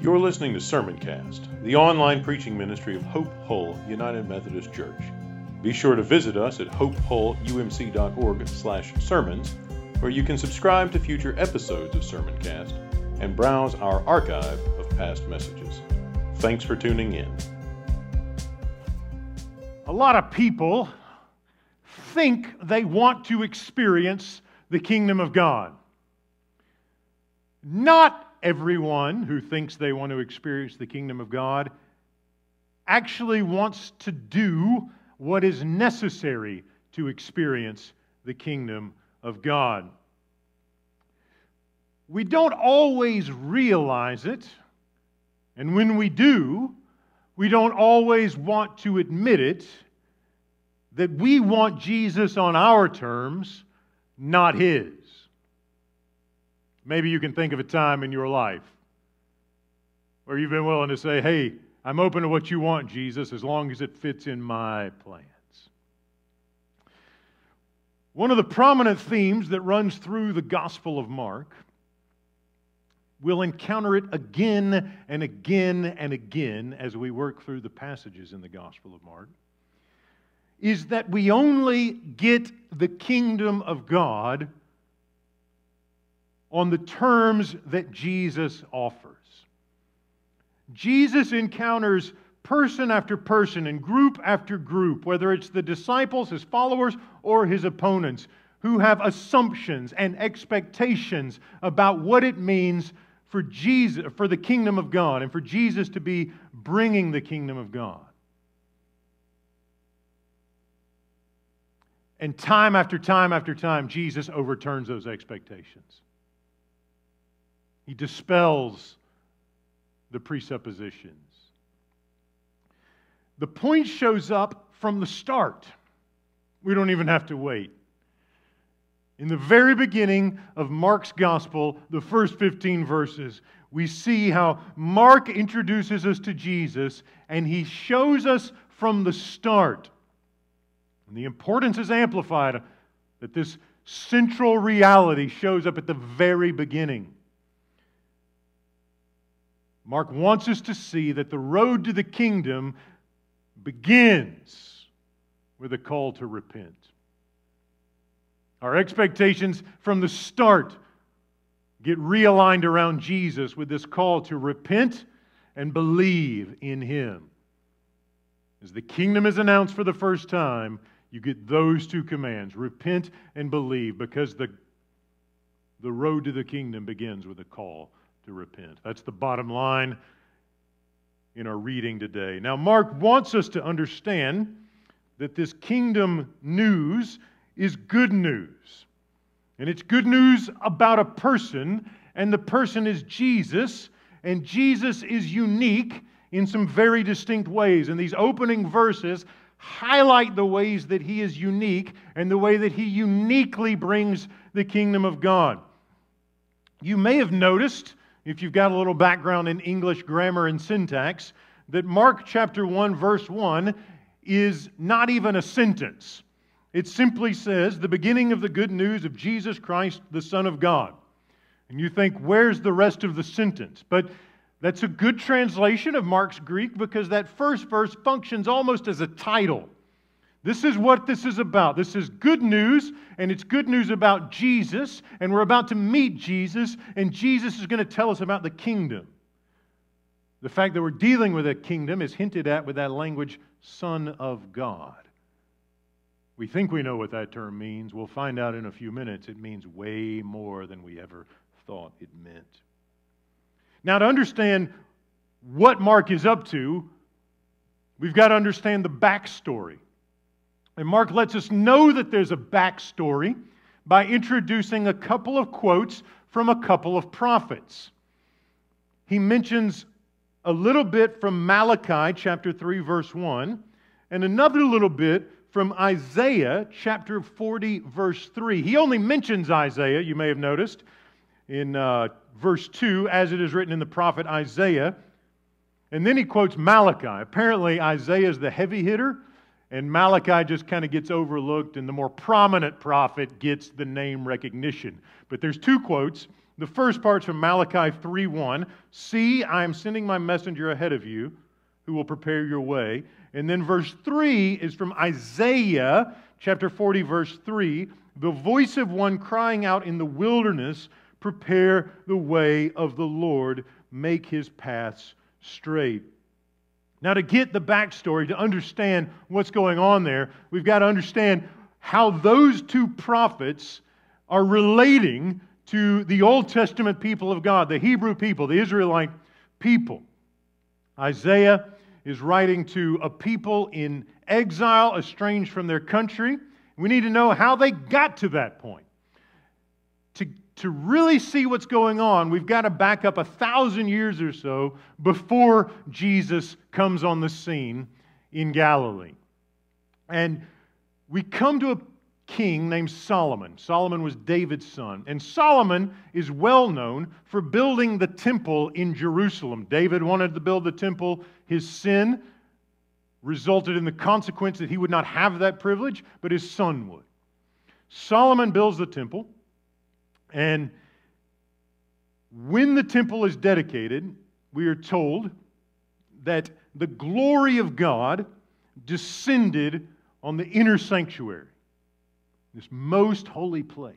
You're listening to Sermoncast, the online preaching ministry of Hope Hull United Methodist Church. Be sure to visit us at hopehullumc.org/sermons, where you can subscribe to future episodes of Sermoncast and browse our archive of past messages. Thanks for tuning in. A lot of people think they want to experience the kingdom of God. Not everyone who thinks they want to experience the kingdom of God actually wants to do what is necessary to experience the kingdom of God. We don't always realize it, and when we do, we don't always want to admit it that we want Jesus on our terms, not His. Maybe you can think of a time in your life where you've been willing to say, Hey, I'm open to what you want, Jesus, as long as it fits in my plans. One of the prominent themes that runs through the Gospel of Mark, we'll encounter it again and again and again as we work through the passages in the Gospel of Mark, is that we only get the kingdom of God on the terms that Jesus offers. Jesus encounters person after person and group after group, whether it's the disciples, his followers, or his opponents, who have assumptions and expectations about what it means for Jesus for the kingdom of God and for Jesus to be bringing the kingdom of God. And time after time after time Jesus overturns those expectations. He dispels the presuppositions. The point shows up from the start. We don't even have to wait. In the very beginning of Mark's gospel, the first 15 verses, we see how Mark introduces us to Jesus and he shows us from the start. And the importance is amplified that this central reality shows up at the very beginning. Mark wants us to see that the road to the kingdom begins with a call to repent. Our expectations from the start get realigned around Jesus with this call to repent and believe in Him. As the kingdom is announced for the first time, you get those two commands repent and believe because the, the road to the kingdom begins with a call to repent. That's the bottom line in our reading today. Now, Mark wants us to understand that this kingdom news is good news. And it's good news about a person, and the person is Jesus, and Jesus is unique in some very distinct ways. And these opening verses highlight the ways that he is unique and the way that he uniquely brings the kingdom of God. You may have noticed if you've got a little background in English grammar and syntax, that Mark chapter 1, verse 1 is not even a sentence. It simply says, the beginning of the good news of Jesus Christ, the Son of God. And you think, where's the rest of the sentence? But that's a good translation of Mark's Greek because that first verse functions almost as a title. This is what this is about. This is good news, and it's good news about Jesus, and we're about to meet Jesus, and Jesus is going to tell us about the kingdom. The fact that we're dealing with a kingdom is hinted at with that language, Son of God. We think we know what that term means. We'll find out in a few minutes. It means way more than we ever thought it meant. Now, to understand what Mark is up to, we've got to understand the backstory. And Mark lets us know that there's a backstory by introducing a couple of quotes from a couple of prophets. He mentions a little bit from Malachi chapter 3, verse 1, and another little bit from Isaiah chapter 40, verse 3. He only mentions Isaiah, you may have noticed, in uh, verse 2, as it is written in the prophet Isaiah. And then he quotes Malachi. Apparently, Isaiah is the heavy hitter and Malachi just kind of gets overlooked, and the more prominent prophet gets the name recognition. But there's two quotes The first part's from Malachi 3:1. See, I am sending my messenger ahead of you who will prepare your way. And then verse 3 is from Isaiah chapter 40, verse 3. The voice of one crying out in the wilderness, prepare the way of the Lord, make his paths straight. Now, to get the backstory, to understand what's going on there, we've got to understand how those two prophets are relating to the Old Testament people of God, the Hebrew people, the Israelite people. Isaiah is writing to a people in exile, estranged from their country. We need to know how they got to that point. To, to really see what's going on, we've got to back up a thousand years or so before Jesus comes on the scene in Galilee. And we come to a king named Solomon. Solomon was David's son. And Solomon is well known for building the temple in Jerusalem. David wanted to build the temple. His sin resulted in the consequence that he would not have that privilege, but his son would. Solomon builds the temple. And when the temple is dedicated, we are told that the glory of God descended on the inner sanctuary this most holy place.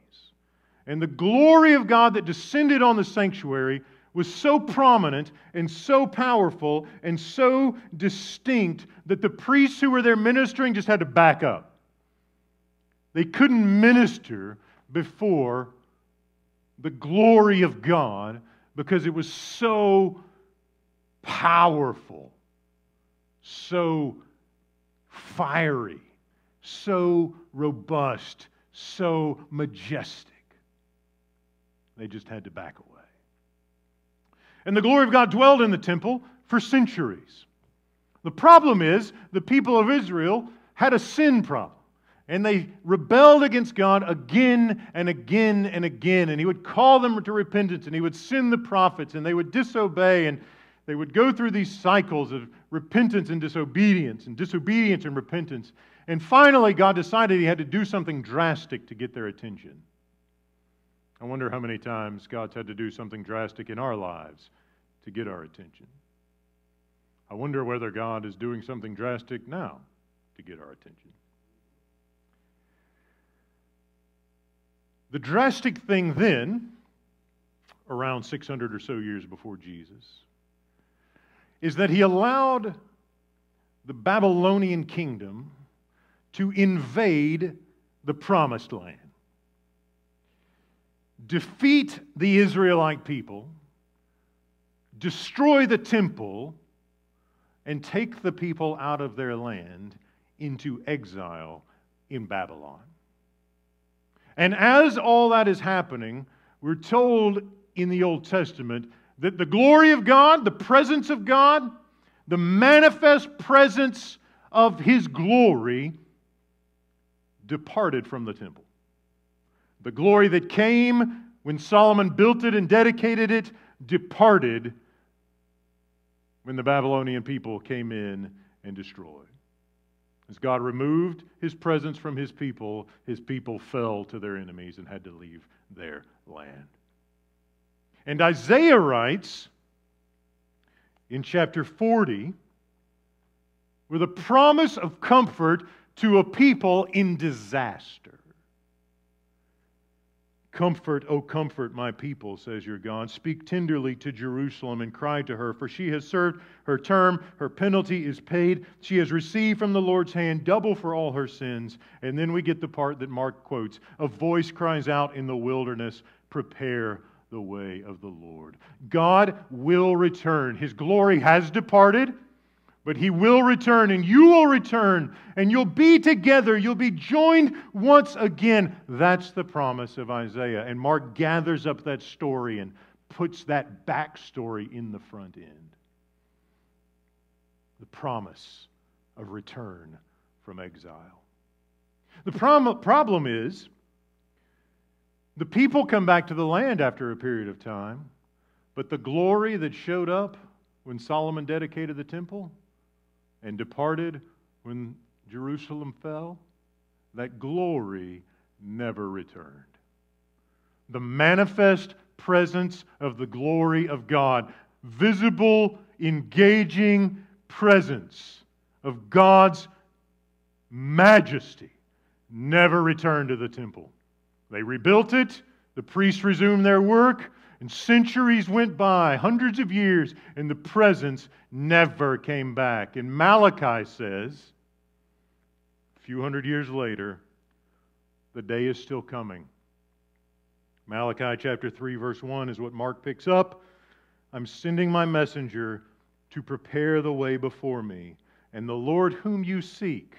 And the glory of God that descended on the sanctuary was so prominent and so powerful and so distinct that the priests who were there ministering just had to back up. They couldn't minister before the glory of God because it was so powerful, so fiery so robust, so majestic. They just had to back away. And the glory of God dwelled in the temple for centuries. The problem is, the people of Israel had a sin problem. And they rebelled against God again and again and again. And He would call them to repentance, and He would send the prophets, and they would disobey, and they would go through these cycles of repentance and disobedience, and disobedience and repentance. And finally, God decided He had to do something drastic to get their attention. I wonder how many times God's had to do something drastic in our lives to get our attention. I wonder whether God is doing something drastic now to get our attention. The drastic thing then, around 600 or so years before Jesus, is that he allowed the Babylonian kingdom to invade the promised land, defeat the Israelite people, destroy the temple, and take the people out of their land into exile in Babylon. And as all that is happening, we're told in the Old Testament that the glory of God, the presence of God, the manifest presence of His glory departed from the temple. The glory that came when Solomon built it and dedicated it departed when the Babylonian people came in and destroyed. As God removed his presence from his people, his people fell to their enemies and had to leave their land. And Isaiah writes in chapter 40 with a promise of comfort to a people in disaster. Comfort, O comfort my people, says your God. Speak tenderly to Jerusalem and cry to her, for she has served her term, her penalty is paid. She has received from the Lord's hand double for all her sins. And then we get the part that Mark quotes A voice cries out in the wilderness, Prepare the way of the Lord. God will return. His glory has departed. But he will return, and you will return, and you'll be together. You'll be joined once again. That's the promise of Isaiah. And Mark gathers up that story and puts that backstory in the front end. The promise of return from exile. The prom- problem is the people come back to the land after a period of time, but the glory that showed up when Solomon dedicated the temple and departed when Jerusalem fell, that glory never returned. The manifest presence of the glory of God. Visible, engaging presence of God's majesty never returned to the temple. They rebuilt it, the priests resumed their work, and centuries went by, hundreds of years, and the presence never came back. And Malachi says, a few hundred years later, the day is still coming. Malachi chapter 3, verse 1 is what Mark picks up. I'm sending my messenger to prepare the way before me, and the Lord whom you seek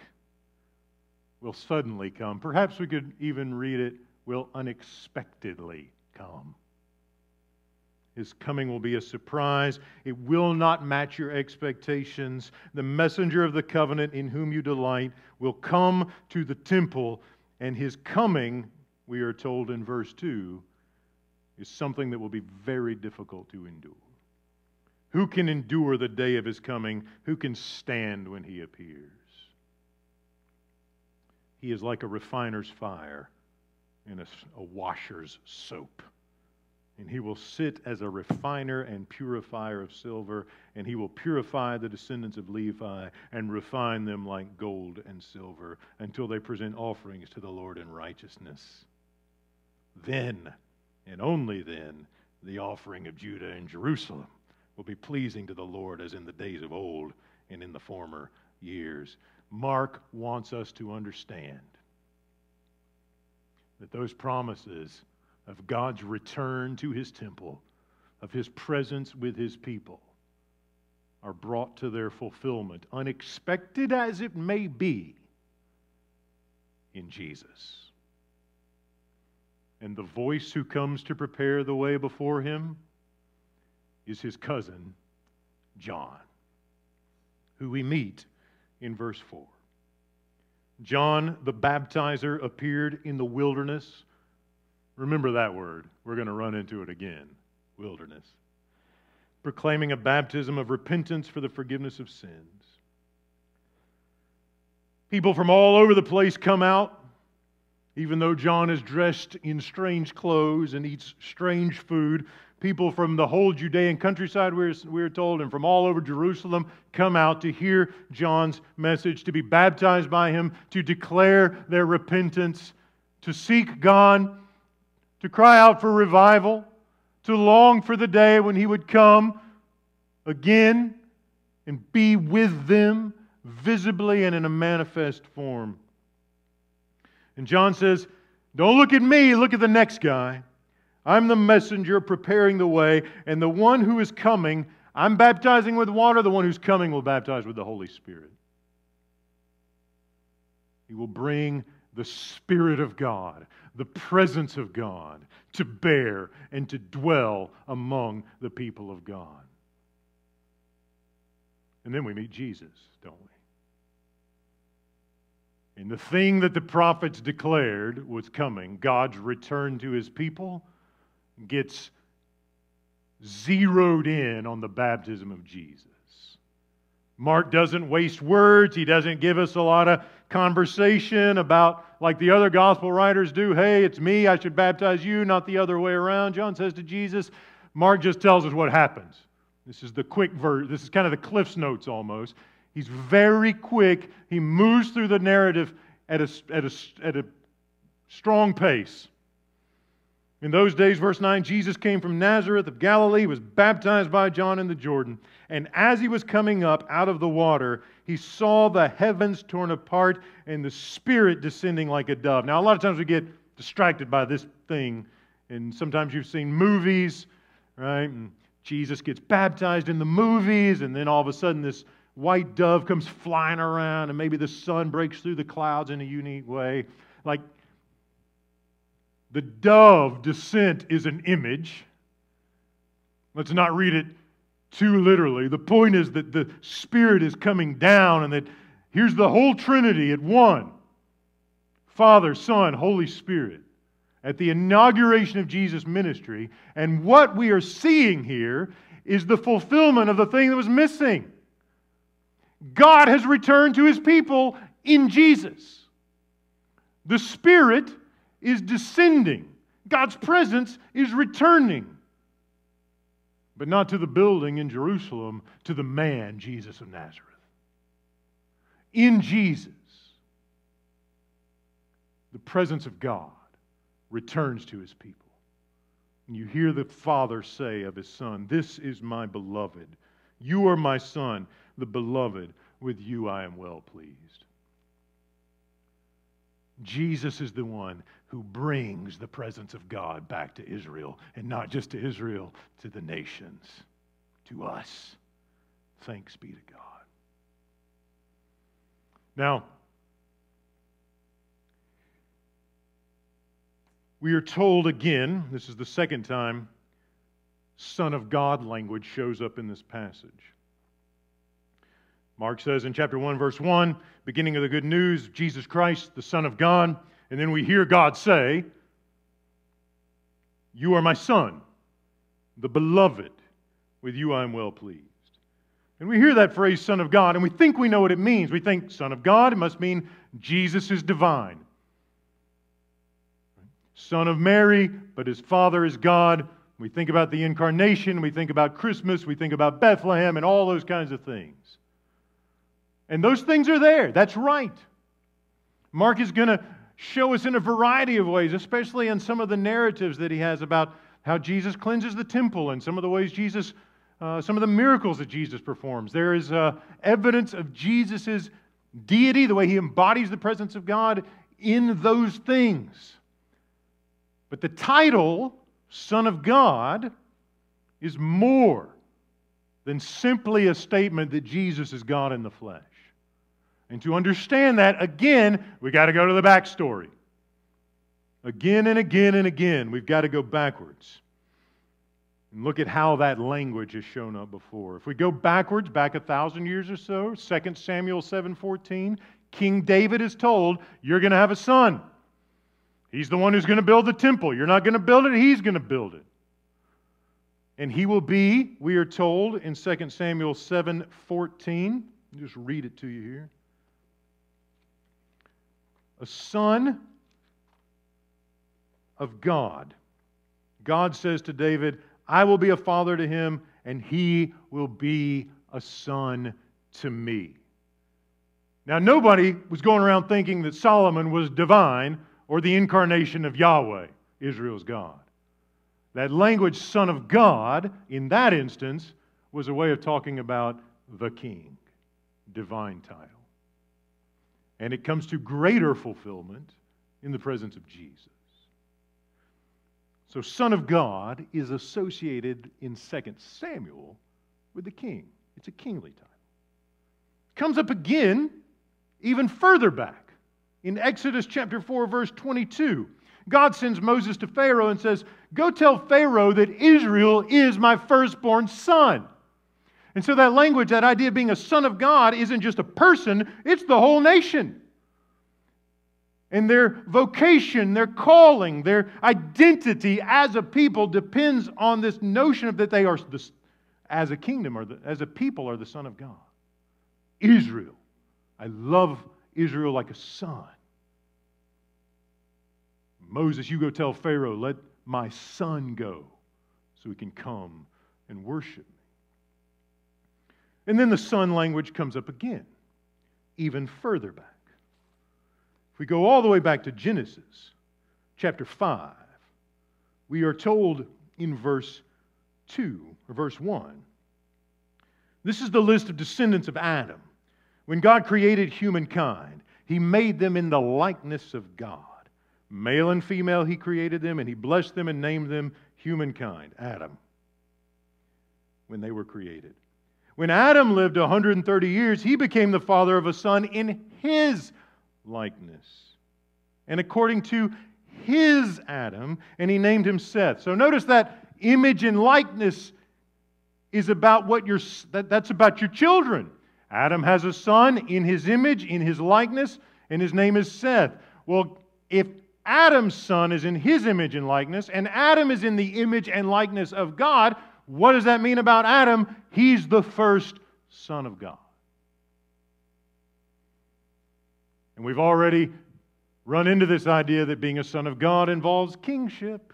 will suddenly come. Perhaps we could even read it, will unexpectedly come. His coming will be a surprise. It will not match your expectations. The messenger of the covenant in whom you delight will come to the temple, and his coming, we are told in verse 2, is something that will be very difficult to endure. Who can endure the day of his coming? Who can stand when he appears? He is like a refiner's fire and a, a washer's soap. And he will sit as a refiner and purifier of silver, and he will purify the descendants of Levi and refine them like gold and silver until they present offerings to the Lord in righteousness. Then, and only then, the offering of Judah and Jerusalem will be pleasing to the Lord as in the days of old and in the former years. Mark wants us to understand that those promises of God's return to his temple, of his presence with his people, are brought to their fulfillment, unexpected as it may be, in Jesus. And the voice who comes to prepare the way before him is his cousin, John, who we meet in verse 4. John the baptizer appeared in the wilderness. Remember that word. We're going to run into it again wilderness. Proclaiming a baptism of repentance for the forgiveness of sins. People from all over the place come out, even though John is dressed in strange clothes and eats strange food people from the whole Judean countryside, we're, we're told, and from all over Jerusalem come out to hear John's message, to be baptized by him, to declare their repentance, to seek God, to cry out for revival, to long for the day when he would come again and be with them visibly and in a manifest form. And John says, Don't look at me, look at the next guy. I'm the messenger preparing the way, and the one who is coming, I'm baptizing with water, the one who's coming will baptize with the Holy Spirit. He will bring the Spirit of God, the presence of God, to bear and to dwell among the people of God. And then we meet Jesus, don't we? And the thing that the prophets declared was coming God's return to his people gets zeroed in on the baptism of Jesus. Mark doesn't waste words. He doesn't give us a lot of conversation about, like the other gospel writers do, hey, it's me, I should baptize you, not the other way around. John says to Jesus, Mark just tells us what happens. This is the quick verse. This is kind of the Cliff's Notes almost. He's very quick. He moves through the narrative at a, at a, at a strong pace. In those days, verse 9, Jesus came from Nazareth of Galilee, was baptized by John in the Jordan. And as he was coming up out of the water, he saw the heavens torn apart and the Spirit descending like a dove. Now, a lot of times we get distracted by this thing. And sometimes you've seen movies, right? And Jesus gets baptized in the movies, and then all of a sudden this white dove comes flying around, and maybe the sun breaks through the clouds in a unique way. Like, the dove descent is an image. Let's not read it too literally. The point is that the Spirit is coming down and that here's the whole Trinity at one Father, Son, Holy Spirit at the inauguration of Jesus' ministry. And what we are seeing here is the fulfillment of the thing that was missing. God has returned to his people in Jesus. The Spirit is descending. God's presence is returning. But not to the building in Jerusalem, to the man, Jesus of Nazareth. In Jesus, the presence of God returns to his people. And you hear the Father say of his Son, This is my beloved. You are my Son, the beloved. With you I am well pleased. Jesus is the one who brings the presence of God back to Israel, and not just to Israel, to the nations, to us. Thanks be to God. Now, we are told again, this is the second time Son of God language shows up in this passage. Mark says in chapter 1, verse 1, beginning of the good news, Jesus Christ, the Son of God. And then we hear God say, You are my Son, the beloved. With you I am well pleased. And we hear that phrase, Son of God, and we think we know what it means. We think, Son of God, it must mean Jesus is divine. Son of Mary, but his Father is God. We think about the incarnation, we think about Christmas, we think about Bethlehem, and all those kinds of things. And those things are there. That's right. Mark is going to show us in a variety of ways, especially in some of the narratives that he has about how Jesus cleanses the temple and some of the ways Jesus, uh, some of the miracles that Jesus performs. There is uh, evidence of Jesus' deity, the way he embodies the presence of God in those things. But the title, Son of God, is more than simply a statement that Jesus is God in the flesh. And to understand that, again, we got to go to the backstory. Again and again and again, we've got to go backwards. And look at how that language has shown up before. If we go backwards, back a thousand years or so, 2 Samuel 7:14, King David is told, You're going to have a son. He's the one who's going to build the temple. You're not going to build it, he's going to build it. And he will be, we are told in 2 Samuel 7:14. Just read it to you here a son of God. God says to David, I will be a father to him, and he will be a son to me. Now, nobody was going around thinking that Solomon was divine or the incarnation of Yahweh, Israel's God. That language, son of God, in that instance, was a way of talking about the king, divine title. And it comes to greater fulfillment in the presence of Jesus. So, Son of God is associated in 2 Samuel with the king. It's a kingly title. Comes up again, even further back, in Exodus chapter 4, verse 22. God sends Moses to Pharaoh and says, Go tell Pharaoh that Israel is my firstborn son. And so that language, that idea of being a son of God, isn't just a person, it's the whole nation. And their vocation, their calling, their identity as a people depends on this notion of that they are, the, as a kingdom or the, as a people, are the Son of God. Israel. I love Israel like a son. Moses, you go tell Pharaoh, let my son go so he can come and worship. And then the son language comes up again, even further back. If we go all the way back to Genesis chapter 5, we are told in verse 2 or verse 1 this is the list of descendants of Adam. When God created humankind, he made them in the likeness of God. Male and female, he created them, and he blessed them and named them humankind, Adam, when they were created. When Adam lived 130 years, he became the father of a son in his likeness and according to his Adam, and he named him Seth. So notice that image and likeness is about what your that, that's about your children. Adam has a son in his image, in his likeness, and his name is Seth. Well, if Adam's son is in his image and likeness, and Adam is in the image and likeness of God, what does that mean about Adam? He's the first son of God. And we've already run into this idea that being a son of God involves kingship.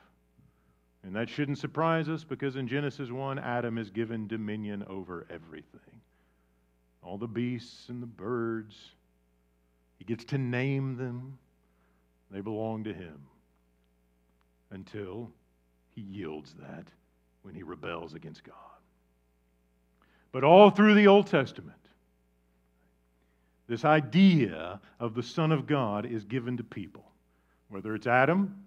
And that shouldn't surprise us because in Genesis 1, Adam is given dominion over everything all the beasts and the birds. He gets to name them, they belong to him until he yields that when he rebels against God. But all through the Old Testament, this idea of the Son of God is given to people, whether it's Adam,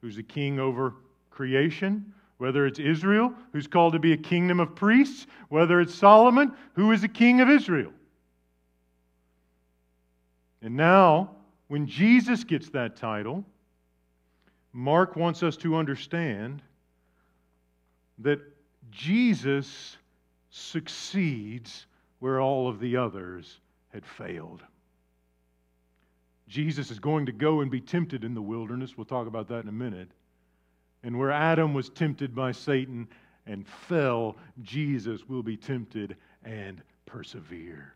who's a king over creation, whether it's Israel, who's called to be a kingdom of priests, whether it's Solomon, who is a king of Israel. And now, when Jesus gets that title, Mark wants us to understand that Jesus succeeds where all of the others had failed. Jesus is going to go and be tempted in the wilderness. We'll talk about that in a minute. And where Adam was tempted by Satan and fell, Jesus will be tempted and persevere.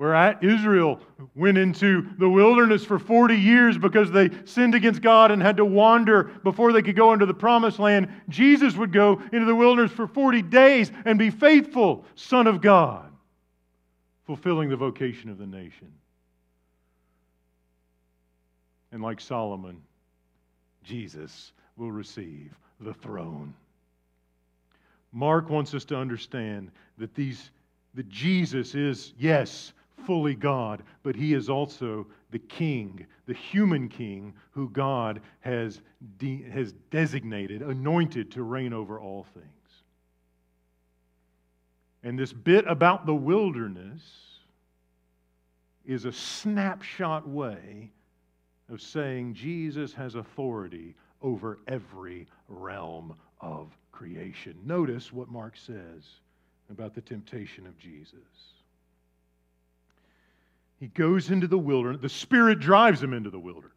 Where Israel went into the wilderness for 40 years because they sinned against God and had to wander before they could go into the promised land, Jesus would go into the wilderness for 40 days and be faithful, Son of God, fulfilling the vocation of the nation. And like Solomon, Jesus will receive the throne. Mark wants us to understand that these that Jesus is yes fully God, but he is also the king, the human king who God has, de- has designated, anointed to reign over all things. And this bit about the wilderness is a snapshot way of saying Jesus has authority over every realm of creation. Notice what Mark says about the temptation of Jesus. He goes into the wilderness. The Spirit drives him into the wilderness.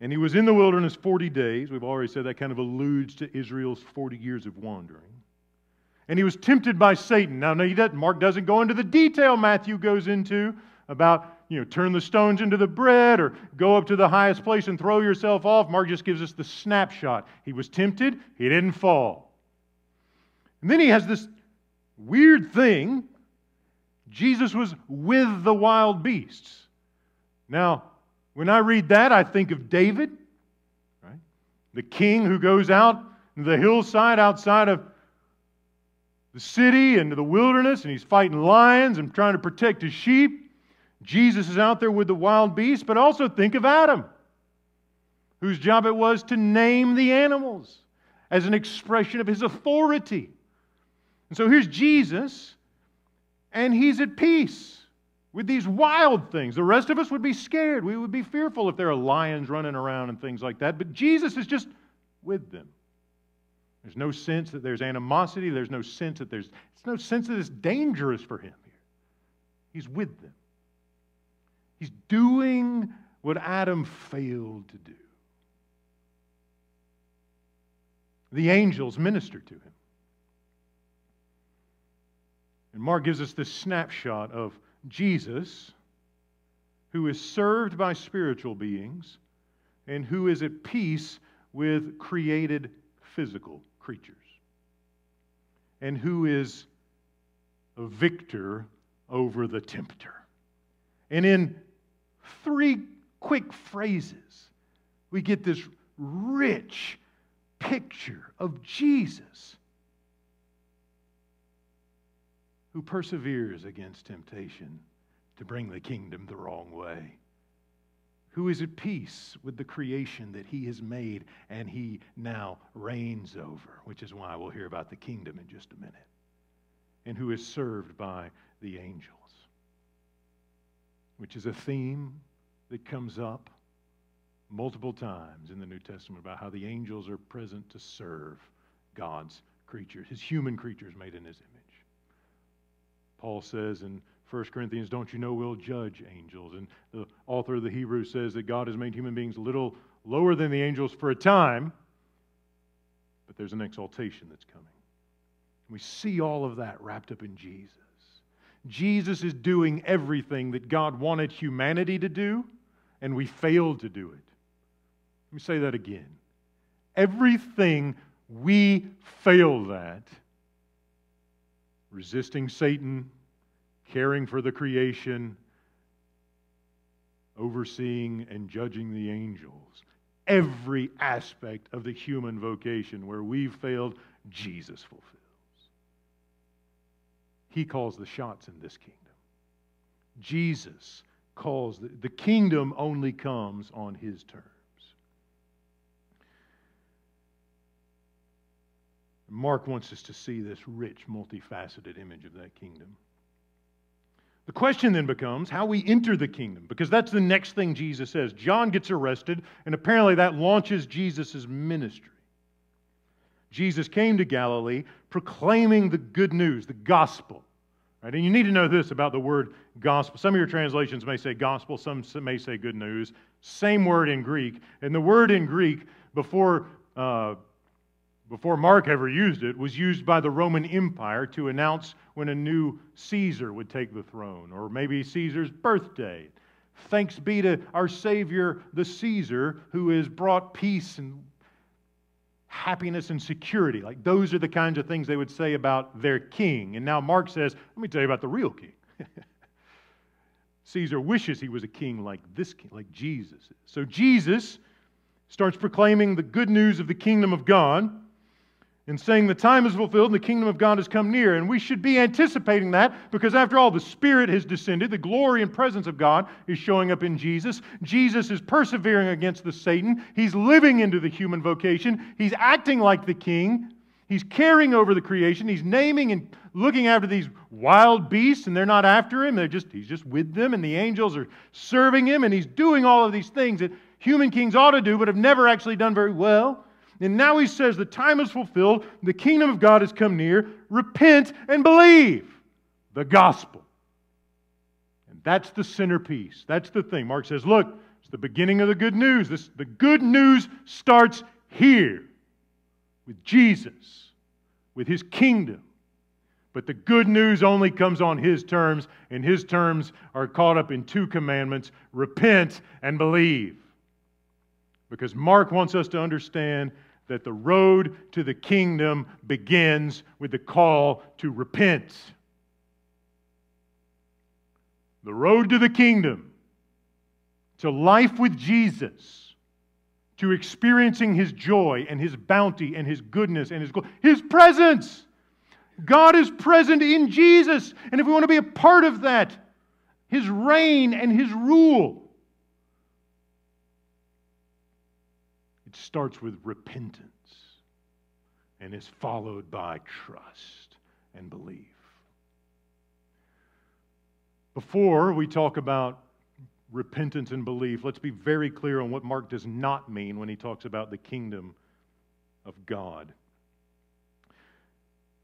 And he was in the wilderness 40 days. We've already said that kind of alludes to Israel's 40 years of wandering. And he was tempted by Satan. Now, no, he doesn't, Mark doesn't go into the detail Matthew goes into about, you know, turn the stones into the bread or go up to the highest place and throw yourself off. Mark just gives us the snapshot. He was tempted, he didn't fall. And then he has this weird thing Jesus was with the wild beasts. Now, when I read that, I think of David, right? The king who goes out to the hillside outside of the city into the wilderness and he's fighting lions and trying to protect his sheep. Jesus is out there with the wild beasts, but also think of Adam, whose job it was to name the animals as an expression of his authority. And so here's Jesus and he's at peace with these wild things. The rest of us would be scared. We would be fearful if there are lions running around and things like that. But Jesus is just with them. There's no sense that there's animosity. There's no sense that there's it's no sense that it's dangerous for him here. He's with them. He's doing what Adam failed to do. The angels minister to him. And Mark gives us this snapshot of Jesus, who is served by spiritual beings and who is at peace with created physical creatures, and who is a victor over the tempter. And in three quick phrases, we get this rich picture of Jesus who perseveres against temptation to bring the kingdom the wrong way, who is at peace with the creation that he has made and he now reigns over, which is why we'll hear about the kingdom in just a minute, and who is served by the angels, which is a theme that comes up multiple times in the New Testament about how the angels are present to serve God's creatures, his human creatures made in his image. Paul says in 1 Corinthians, Don't you know we'll judge angels? And the author of the Hebrews says that God has made human beings a little lower than the angels for a time, but there's an exaltation that's coming. We see all of that wrapped up in Jesus. Jesus is doing everything that God wanted humanity to do, and we failed to do it. Let me say that again. Everything we failed at resisting Satan, caring for the creation, overseeing and judging the angels. Every aspect of the human vocation where we've failed, Jesus fulfills. He calls the shots in this kingdom. Jesus calls the, the kingdom only comes on his terms. Mark wants us to see this rich, multifaceted image of that kingdom. The question then becomes how we enter the kingdom, because that's the next thing Jesus says. John gets arrested, and apparently that launches Jesus' ministry. Jesus came to Galilee proclaiming the good news, the gospel. Right? And you need to know this about the word gospel. Some of your translations may say gospel, some may say good news. Same word in Greek. And the word in Greek, before uh, before Mark ever used it, was used by the Roman Empire to announce when a new Caesar would take the throne, or maybe Caesar's birthday. Thanks be to our Savior, the Caesar, who has brought peace and happiness and security. Like those are the kinds of things they would say about their king. And now Mark says, let me tell you about the real king. Caesar wishes he was a king like this king, like Jesus. So Jesus starts proclaiming the good news of the kingdom of God in saying the time is fulfilled and the kingdom of God has come near. And we should be anticipating that because, after all, the Spirit has descended. The glory and presence of God is showing up in Jesus. Jesus is persevering against the Satan. He's living into the human vocation. He's acting like the king. He's caring over the creation. He's naming and looking after these wild beasts, and they're not after him. They're just, he's just with them, and the angels are serving him, and he's doing all of these things that human kings ought to do but have never actually done very well. And now he says, The time is fulfilled, the kingdom of God has come near. Repent and believe the gospel. And that's the centerpiece. That's the thing. Mark says, Look, it's the beginning of the good news. This, the good news starts here with Jesus, with his kingdom. But the good news only comes on his terms, and his terms are caught up in two commandments repent and believe. Because Mark wants us to understand that the road to the kingdom begins with the call to repent. The road to the kingdom, to life with Jesus, to experiencing his joy and his bounty and his goodness and his, his presence. God is present in Jesus. And if we want to be a part of that, his reign and his rule, starts with repentance and is followed by trust and belief. Before we talk about repentance and belief, let's be very clear on what Mark does not mean when he talks about the kingdom of God.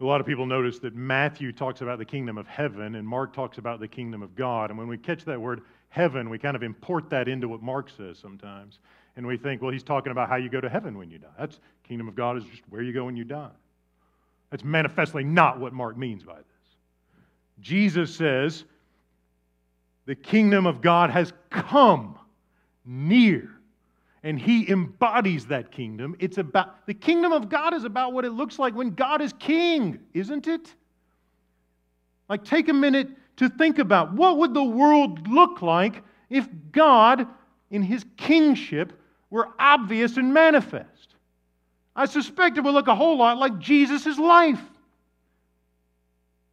A lot of people notice that Matthew talks about the kingdom of heaven and Mark talks about the kingdom of God. And when we catch that word heaven, we kind of import that into what Mark says sometimes and we think, well, he's talking about how you go to heaven when you die. That's kingdom of God is just where you go when you die. That's manifestly not what Mark means by this. Jesus says, the kingdom of God has come near. And he embodies that kingdom. It's about the kingdom of God is about what it looks like when God is king, isn't it? Like take a minute to think about what would the world look like if God in his kingship were obvious and manifest. I suspect it would look a whole lot like Jesus' life.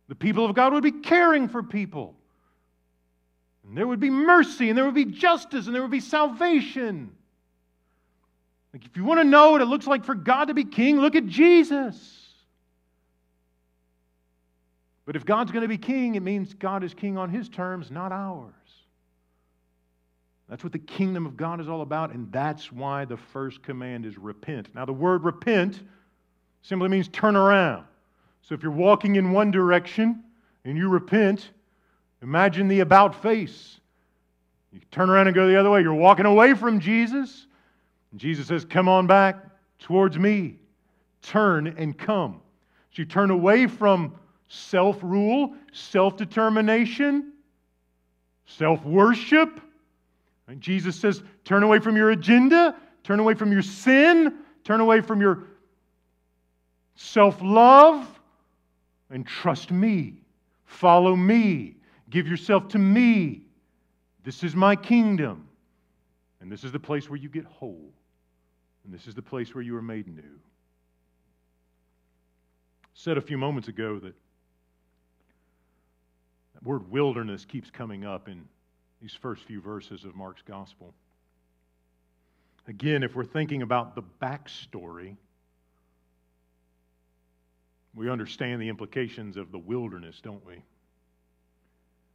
The people of God would be caring for people. And there would be mercy, and there would be justice, and there would be salvation. Like if you want to know what it looks like for God to be king, look at Jesus. But if God's going to be king, it means God is king on his terms, not ours. That's what the kingdom of God is all about, and that's why the first command is repent. Now, the word repent simply means turn around. So if you're walking in one direction and you repent, imagine the about face. You turn around and go the other way. You're walking away from Jesus. Jesus says, Come on back towards me. Turn and come. So you turn away from self rule, self determination, self worship Jesus says, turn away from your agenda, turn away from your sin, turn away from your self love, and trust me. Follow me. Give yourself to me. This is my kingdom. And this is the place where you get whole. And this is the place where you are made new. I Said a few moments ago that that word wilderness keeps coming up in these first few verses of Mark's gospel. Again, if we're thinking about the backstory, we understand the implications of the wilderness, don't we?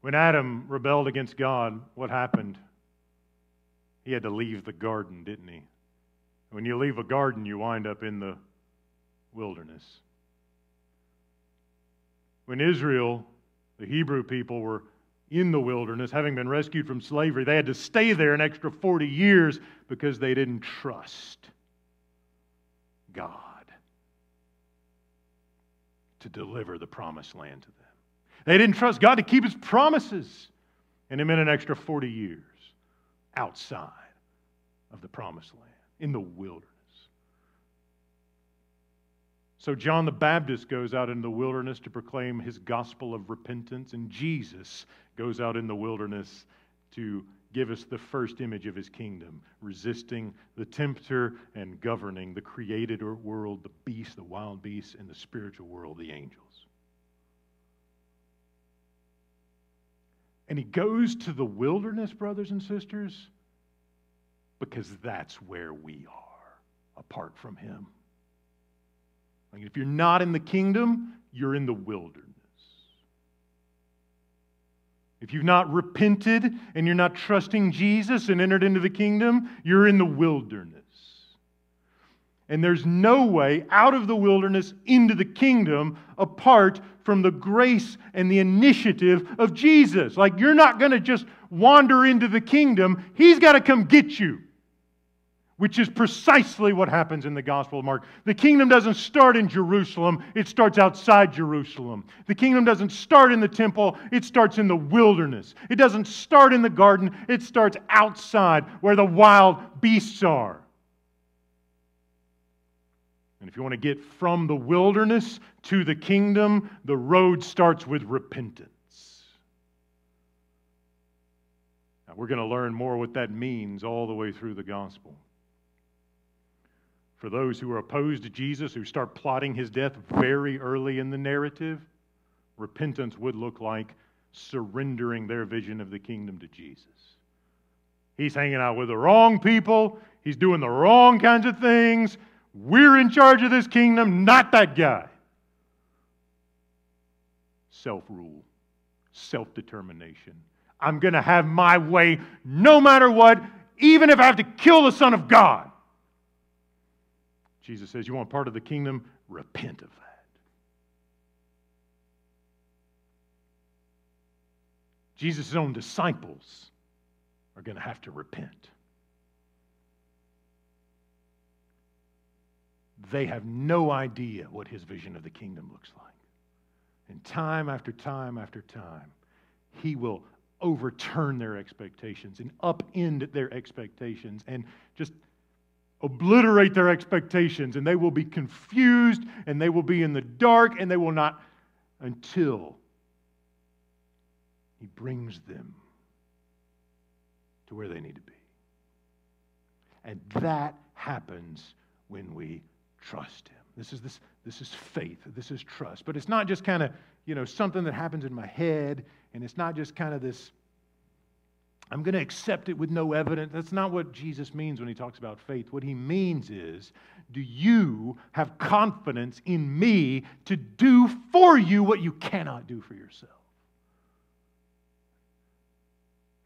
When Adam rebelled against God, what happened? He had to leave the garden, didn't he? When you leave a garden, you wind up in the wilderness. When Israel, the Hebrew people, were in the wilderness, having been rescued from slavery, they had to stay there an extra 40 years because they didn't trust God to deliver the promised land to them. They didn't trust God to keep his promises. And it meant an extra 40 years outside of the promised land, in the wilderness. So John the Baptist goes out in the wilderness to proclaim his gospel of repentance, and Jesus goes out in the wilderness to give us the first image of his kingdom, resisting the tempter and governing the created world, the beasts, the wild beasts, and the spiritual world, the angels. And he goes to the wilderness, brothers and sisters, because that's where we are apart from him. If you're not in the kingdom, you're in the wilderness. If you've not repented and you're not trusting Jesus and entered into the kingdom, you're in the wilderness. And there's no way out of the wilderness into the kingdom apart from the grace and the initiative of Jesus. Like you're not going to just wander into the kingdom, He's got to come get you which is precisely what happens in the Gospel of Mark. The kingdom doesn't start in Jerusalem, it starts outside Jerusalem. The kingdom doesn't start in the temple, it starts in the wilderness. It doesn't start in the garden, it starts outside where the wild beasts are. And if you want to get from the wilderness to the kingdom, the road starts with repentance. Now, we're going to learn more what that means all the way through the gospel. For those who are opposed to Jesus, who start plotting his death very early in the narrative, repentance would look like surrendering their vision of the kingdom to Jesus. He's hanging out with the wrong people, he's doing the wrong kinds of things. We're in charge of this kingdom, not that guy. Self rule, self determination. I'm going to have my way no matter what, even if I have to kill the Son of God. Jesus says, You want part of the kingdom? Repent of that. Jesus' own disciples are going to have to repent. They have no idea what his vision of the kingdom looks like. And time after time after time, he will overturn their expectations and upend their expectations and just obliterate their expectations, and they will be confused, and they will be in the dark, and they will not until He brings them to where they need to be. And that happens when we trust Him. This is, this, this is faith. This is trust. But it's not just kind of, you know, something that happens in my head, and it's not just kind of this I'm going to accept it with no evidence. That's not what Jesus means when he talks about faith. What he means is, do you have confidence in me to do for you what you cannot do for yourself?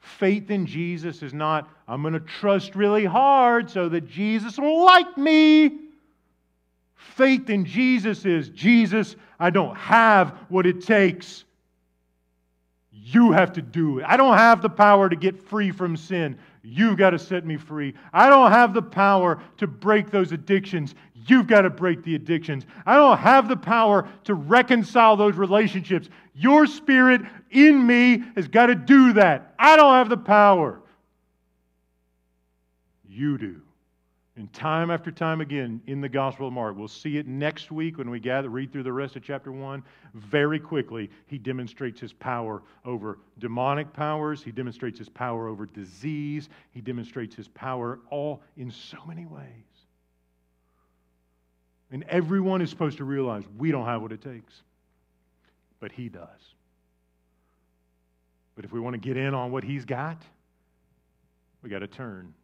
Faith in Jesus is not, I'm going to trust really hard so that Jesus will like me. Faith in Jesus is, Jesus, I don't have what it takes you have to do it. I don't have the power to get free from sin. You've got to set me free. I don't have the power to break those addictions. You've got to break the addictions. I don't have the power to reconcile those relationships. Your spirit in me has got to do that. I don't have the power. You do. And time after time again in the Gospel of Mark, we'll see it next week when we gather, read through the rest of chapter 1. Very quickly, he demonstrates his power over demonic powers. He demonstrates his power over disease. He demonstrates his power all in so many ways. And everyone is supposed to realize we don't have what it takes, but he does. But if we want to get in on what he's got, we got to turn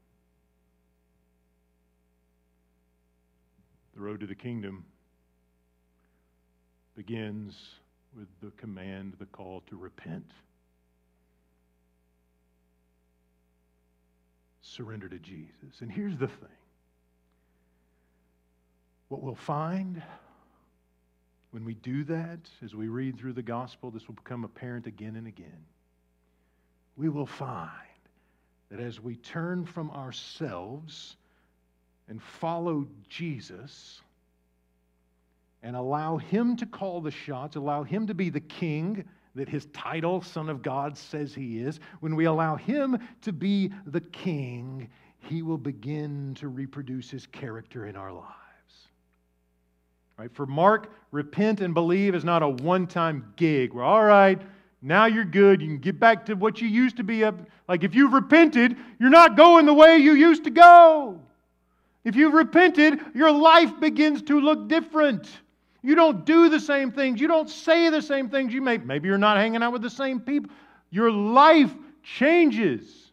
The road to the kingdom begins with the command, the call to repent. Surrender to Jesus. And here's the thing what we'll find when we do that, as we read through the gospel, this will become apparent again and again. We will find that as we turn from ourselves and follow Jesus and allow Him to call the shots, allow Him to be the king that His title, Son of God, says He is, when we allow Him to be the king, He will begin to reproduce His character in our lives. Right? For Mark, repent and believe is not a one time gig. We're all right. Now you're good. You can get back to what you used to be. Like if you've repented, you're not going the way you used to go. If you've repented, your life begins to look different. You don't do the same things. You don't say the same things. You may, maybe you're not hanging out with the same people. Your life changes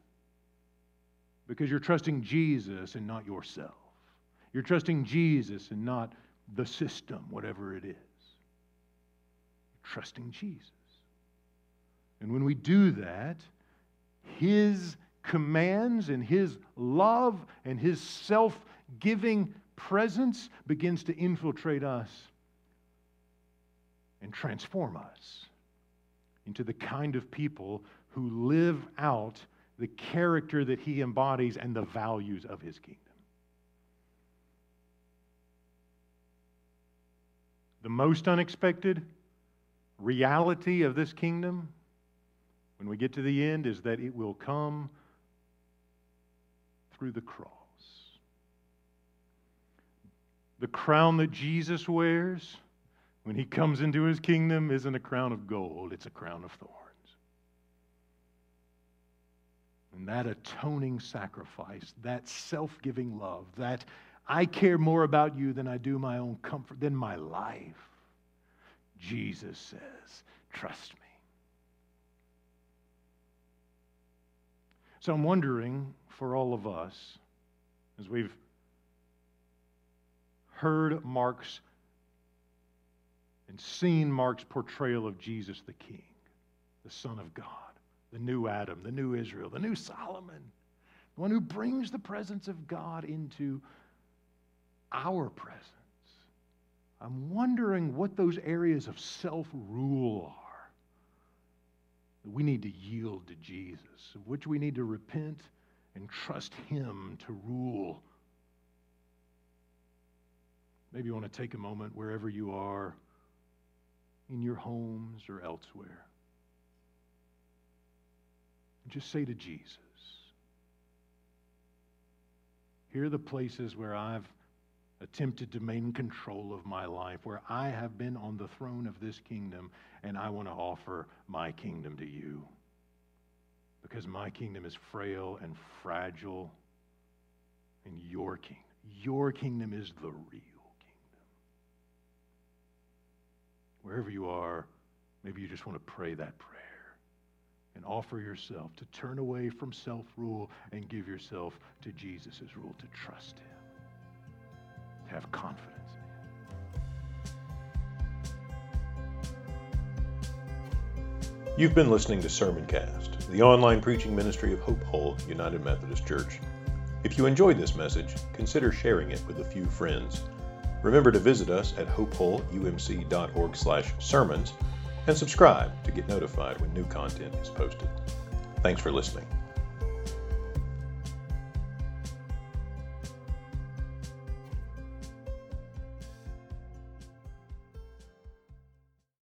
because you're trusting Jesus and not yourself. You're trusting Jesus and not the system, whatever it is. You're trusting Jesus. And when we do that, His commands and His love and His self giving presence begins to infiltrate us and transform us into the kind of people who live out the character that he embodies and the values of his kingdom. The most unexpected reality of this kingdom, when we get to the end, is that it will come through the cross. The crown that Jesus wears when he comes into his kingdom isn't a crown of gold, it's a crown of thorns. And that atoning sacrifice, that self giving love, that I care more about you than I do my own comfort, than my life, Jesus says, trust me. So I'm wondering for all of us, as we've heard Mark's and seen Mark's portrayal of Jesus the King, the Son of God, the new Adam, the new Israel, the new Solomon, the one who brings the presence of God into our presence. I'm wondering what those areas of self rule are that we need to yield to Jesus, of which we need to repent and trust Him to rule Maybe you want to take a moment wherever you are, in your homes or elsewhere. And just say to Jesus, Here are the places where I've attempted to maintain control of my life, where I have been on the throne of this kingdom, and I want to offer my kingdom to you. Because my kingdom is frail and fragile, and your kingdom, your kingdom is the real. Wherever you are, maybe you just want to pray that prayer and offer yourself to turn away from self rule and give yourself to Jesus' rule, to trust Him, to have confidence in Him. You've been listening to Sermoncast, the online preaching ministry of Hope Hull United Methodist Church. If you enjoyed this message, consider sharing it with a few friends. Remember to visit us at hopehullumc.org slash sermons and subscribe to get notified when new content is posted. Thanks for listening.